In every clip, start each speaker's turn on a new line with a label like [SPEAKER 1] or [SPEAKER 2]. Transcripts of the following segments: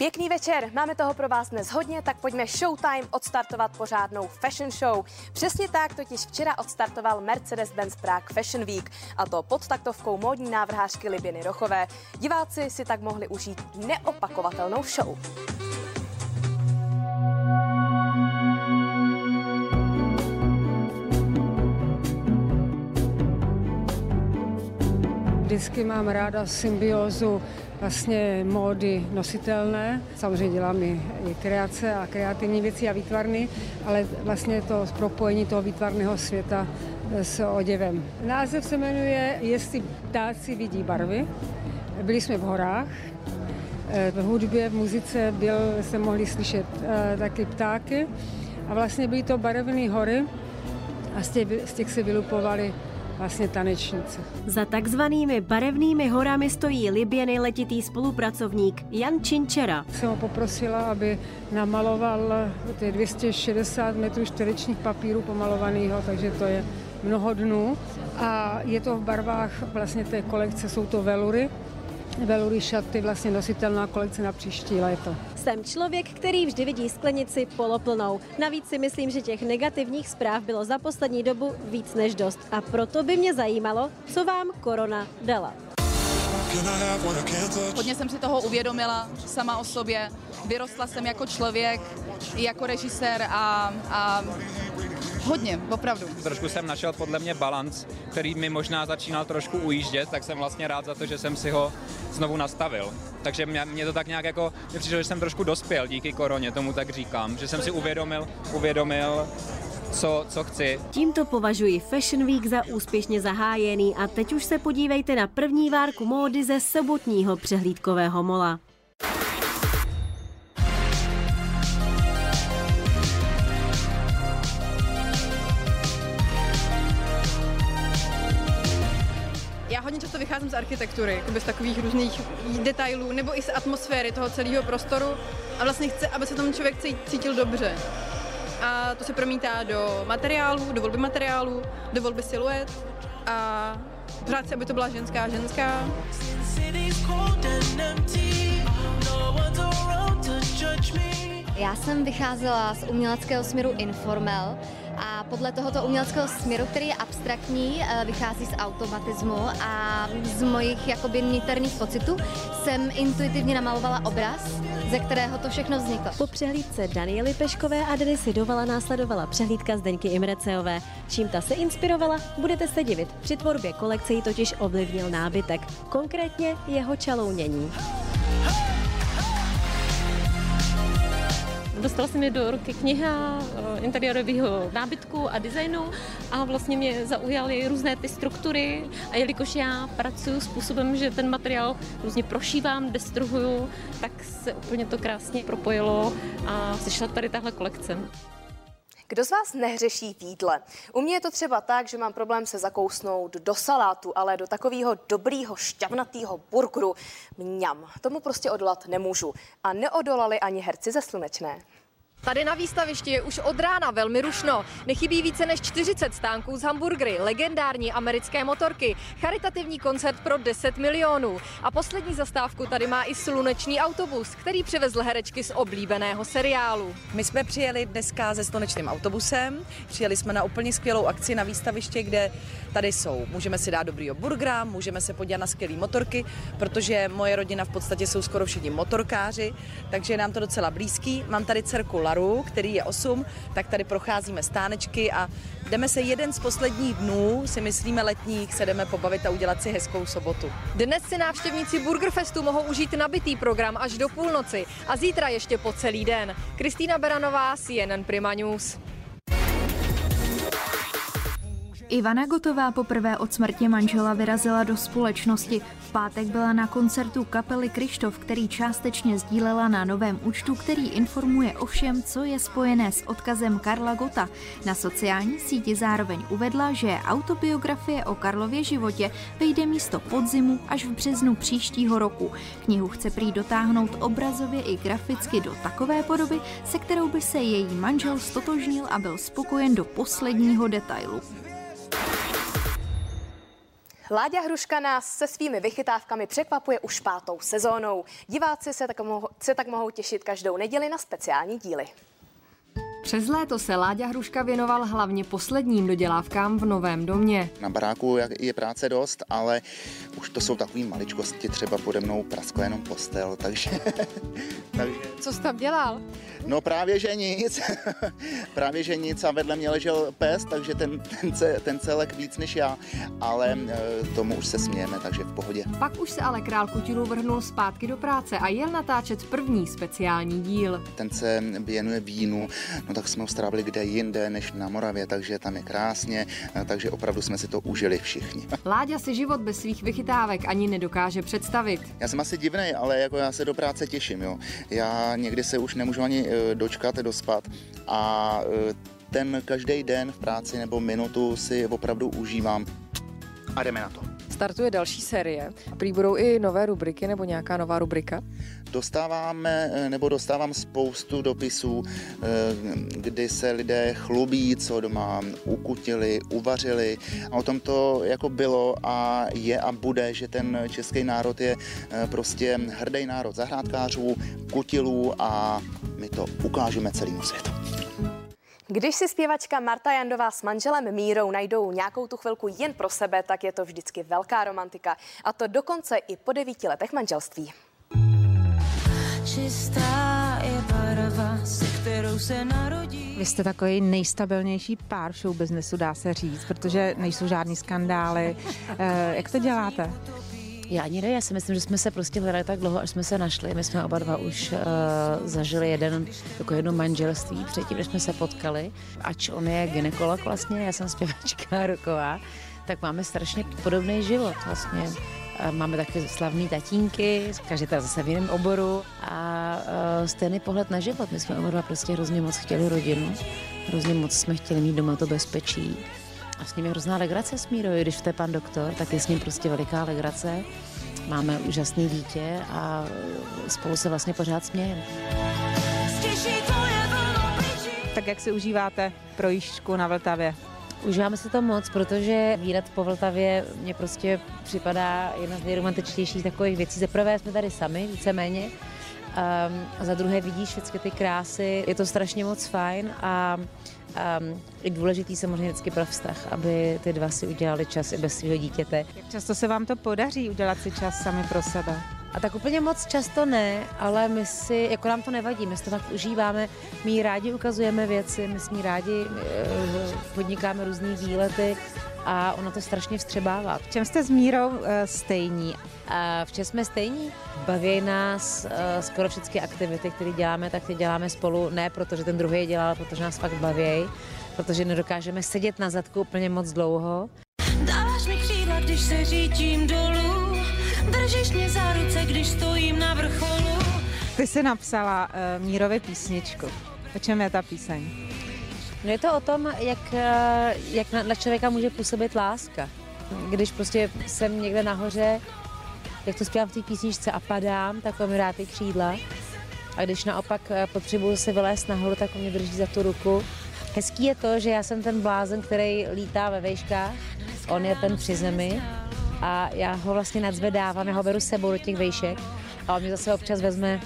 [SPEAKER 1] Pěkný večer, máme toho pro vás dnes hodně, tak pojďme Showtime odstartovat pořádnou fashion show. Přesně tak totiž včera odstartoval Mercedes-Benz Prague Fashion Week a to pod taktovkou módní návrhářky Libiny Rochové. Diváci si tak mohli užít neopakovatelnou show.
[SPEAKER 2] Vždycky mám ráda symbiózu vlastně módy nositelné. Samozřejmě dělám i, kreace a kreativní věci a výtvarny, ale vlastně to propojení toho výtvarného světa s oděvem. Název se jmenuje Jestli ptáci vidí barvy. Byli jsme v horách, eh, v hudbě, v muzice byl, se mohli slyšet uh, taky ptáky a vlastně byly to barevné hory a z těch, z těch se vylupovali vlastně tanečnice.
[SPEAKER 3] Za takzvanými barevnými horami stojí Liběny letitý spolupracovník Jan Činčera.
[SPEAKER 2] Jsem ho poprosila, aby namaloval ty 260 metrů čtverečních papíru pomalovaného, takže to je mnoho dnů. A je to v barvách vlastně té kolekce, jsou to velury, velury šaty, vlastně nositelná kolekce na příští léto.
[SPEAKER 3] Jsem člověk, který vždy vidí sklenici poloplnou. Navíc si myslím, že těch negativních zpráv bylo za poslední dobu víc než dost. A proto by mě zajímalo, co vám korona dala.
[SPEAKER 4] Hodně jsem si toho uvědomila sama o sobě. Vyrostla jsem jako člověk, jako režisér a, a Hodně, opravdu.
[SPEAKER 5] Trošku jsem našel podle mě balans, který mi možná začínal trošku ujíždět, tak jsem vlastně rád za to, že jsem si ho znovu nastavil. Takže mě, mě to tak nějak jako, mě přišlo, že jsem trošku dospěl díky koroně, tomu tak říkám, že jsem si uvědomil, uvědomil, co, co chci.
[SPEAKER 3] Tímto považuji Fashion Week za úspěšně zahájený a teď už se podívejte na první várku módy ze sobotního přehlídkového mola.
[SPEAKER 6] Vycházím z architektury, jako z takových různých detailů, nebo i z atmosféry toho celého prostoru a vlastně chce, aby se tomu člověk cítil dobře. A to se promítá do materiálů, do volby materiálů, do volby siluet a si, aby to byla ženská ženská.
[SPEAKER 7] Já jsem vycházela z uměleckého směru Informel, podle tohoto uměleckého směru, který je abstraktní, eh, vychází z automatismu a z mojich jakoby niterných pocitů, jsem intuitivně namalovala obraz, ze kterého to všechno vzniklo.
[SPEAKER 3] Po přehlídce Daniely Peškové a Denisy Dovala následovala přehlídka Zdeňky Imreceové. Čím ta se inspirovala, budete se divit. Při tvorbě kolekce ji totiž ovlivnil nábytek, konkrétně jeho čalounění.
[SPEAKER 8] Dostala se mi do ruky kniha eh, interiérového nábytku a designu a vlastně mě zaujaly různé ty struktury a jelikož já pracuji způsobem, že ten materiál různě prošívám, destruhuju, tak se úplně to krásně propojilo a sešla tady tahle kolekce.
[SPEAKER 1] Kdo z vás nehřeší v jídle? U mě je to třeba tak, že mám problém se zakousnout do salátu, ale do takového dobrýho, šťavnatého burgeru mňam. Tomu prostě odolat nemůžu. A neodolali ani herci ze Slunečné.
[SPEAKER 9] Tady na výstavišti je už od rána velmi rušno. Nechybí více než 40 stánků z hamburgery, legendární americké motorky, charitativní koncert pro 10 milionů. A poslední zastávku tady má i slunečný autobus, který přivezl herečky z oblíbeného seriálu.
[SPEAKER 10] My jsme přijeli dneska se slunečným autobusem, přijeli jsme na úplně skvělou akci na výstaviště, kde tady jsou. Můžeme si dát dobrý burgera, můžeme se podívat na skvělé motorky, protože moje rodina v podstatě jsou skoro všichni motorkáři, takže je nám to docela blízký. Mám tady dcerku Laru, který je 8, tak tady procházíme stánečky a jdeme se jeden z posledních dnů, si myslíme letních, se jdeme pobavit a udělat si hezkou sobotu.
[SPEAKER 9] Dnes si návštěvníci Burgerfestu mohou užít nabitý program až do půlnoci a zítra ještě po celý den. Kristýna Beranová, CNN Prima News.
[SPEAKER 11] Ivana Gotová poprvé od smrti manžela vyrazila do společnosti. Pátek byla na koncertu kapely Krištof, který částečně sdílela na novém účtu, který informuje o všem, co je spojené s odkazem Karla Gota. Na sociální síti zároveň uvedla, že autobiografie o Karlově životě vyjde místo podzimu až v březnu příštího roku. Knihu chce prý dotáhnout obrazově i graficky do takové podoby, se kterou by se její manžel stotožnil a byl spokojen do posledního detailu.
[SPEAKER 1] Láďa Hruška nás se svými vychytávkami překvapuje už pátou sezónou. Diváci se tak, mohou, se tak mohou těšit každou neděli na speciální díly.
[SPEAKER 12] Přes léto se Láďa Hruška věnoval hlavně posledním dodělávkám v novém domě.
[SPEAKER 13] Na baráku je práce dost, ale už to jsou takové maličkosti, třeba pode mnou praskla jenom postel, takže...
[SPEAKER 9] takže... Co jsi tam dělal?
[SPEAKER 13] No právě, že nic. právě, že nic a vedle mě ležel pes, takže ten, ten, ten celek víc než já, ale e, tomu už se smějeme, takže v pohodě.
[SPEAKER 12] Pak už se ale král kutilů vrhnul zpátky do práce a jel natáčet první speciální díl.
[SPEAKER 13] Ten se věnuje vínu, no tak jsme ho strávili kde jinde než na Moravě, takže tam je krásně, e, takže opravdu jsme si to užili všichni.
[SPEAKER 12] Láďa si život bez svých vychytávek ani nedokáže představit.
[SPEAKER 13] Já jsem asi divný, ale jako já se do práce těším. Jo. Já někdy se už nemůžu ani e, dočkat, dospat a ten každý den v práci nebo minutu si opravdu užívám a jdeme na to.
[SPEAKER 9] Startuje další série. Prý budou i nové rubriky nebo nějaká nová rubrika?
[SPEAKER 13] Dostáváme nebo dostávám spoustu dopisů, eh, kdy se lidé chlubí, co doma ukutili, uvařili. A o tom to jako bylo a je a bude, že ten český národ je eh, prostě hrdý národ zahrádkářů, kutilů a my to ukážeme celému světu.
[SPEAKER 1] Když si zpěvačka Marta Jandová s manželem Mírou najdou nějakou tu chvilku jen pro sebe, tak je to vždycky velká romantika. A to dokonce i po devíti letech manželství. Čistá je
[SPEAKER 14] barva, se kterou se narodí. Vy jste takový nejstabilnější pár v show businessu, dá se říct, protože nejsou žádný skandály. Eh, jak to děláte?
[SPEAKER 15] Já ani ne, já si myslím, že jsme se prostě hledali tak dlouho, až jsme se našli. My jsme oba dva už uh, zažili jeden, jako jedno manželství předtím, než jsme se potkali. Ač on je ginekolog vlastně, já jsem zpěvačka roková, tak máme strašně podobný život vlastně. Máme taky slavný tatínky, každý to zase v jiném oboru a uh, stejný pohled na život. My jsme oba dva prostě hrozně moc chtěli rodinu, hrozně moc jsme chtěli mít doma to bezpečí a s ním je hrozná legrace s Mírou, když to je pan doktor, tak je s ním prostě veliká legrace. Máme úžasné dítě a spolu se vlastně pořád smějeme.
[SPEAKER 14] Tak jak si užíváte projížďku na Vltavě?
[SPEAKER 15] Užíváme si to moc, protože výlet po Vltavě mě prostě připadá jedna z nejromantičtějších takových věcí. Za prvé jsme tady sami, víceméně, um, a za druhé vidíš všechny ty krásy. Je to strašně moc fajn a Um, je důležitý samozřejmě vždycky pro vztah, aby ty dva si udělali čas i bez svého dítěte.
[SPEAKER 14] Jak často se vám to podaří udělat si čas sami pro sebe?
[SPEAKER 15] A tak úplně moc často ne, ale my si, jako nám to nevadí, my si to fakt užíváme, my rádi ukazujeme věci, my s ní rádi podnikáme různé výlety a ona to strašně vstřebává.
[SPEAKER 14] V čem jste s Mírou uh, stejní?
[SPEAKER 15] A v čem jsme stejní? Baví nás uh, skoro všechny aktivity, které děláme, tak ty děláme spolu, ne protože ten druhý je dělal, ale protože nás fakt baví, protože nedokážeme sedět na zadku úplně moc dlouho. Dáváš mi křídla, když se řítím dolů,
[SPEAKER 14] držíš mě za ruce, když stojím na vrcholu. Ty jsi napsala uh, Mírovi písničku. O čem je ta píseň?
[SPEAKER 15] No je to o tom, jak, eh, jak na, na člověka může působit láska. Když prostě jsem někde nahoře, jak to zpívám v té písničce a padám, tak mi rád ty křídla. A když naopak eh, potřebuju se vylézt nahoru, tak mě drží za tu ruku. Hezký je to, že já jsem ten blázen, který lítá ve vejškách, on je ten při zemi a já ho vlastně nadzvedávám, já ho beru sebou do těch vejšek a on mě zase občas vezme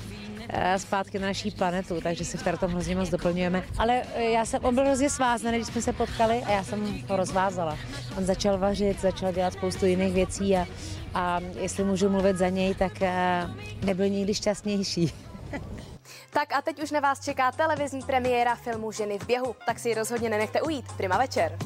[SPEAKER 15] zpátky na naší planetu, takže si v tom hrozně moc doplňujeme. Ale eh, já jsem, on byl hrozně svázaný, když jsme se potkali a já jsem ho rozvázala. On začal vařit, začal dělat spoustu jiných věcí a, a jestli můžu mluvit za něj, tak eh, nebyl nikdy šťastnější.
[SPEAKER 1] Tak a teď už na vás čeká televizní premiéra filmu Ženy v běhu, tak si ji rozhodně nenechte ujít. Prima večer.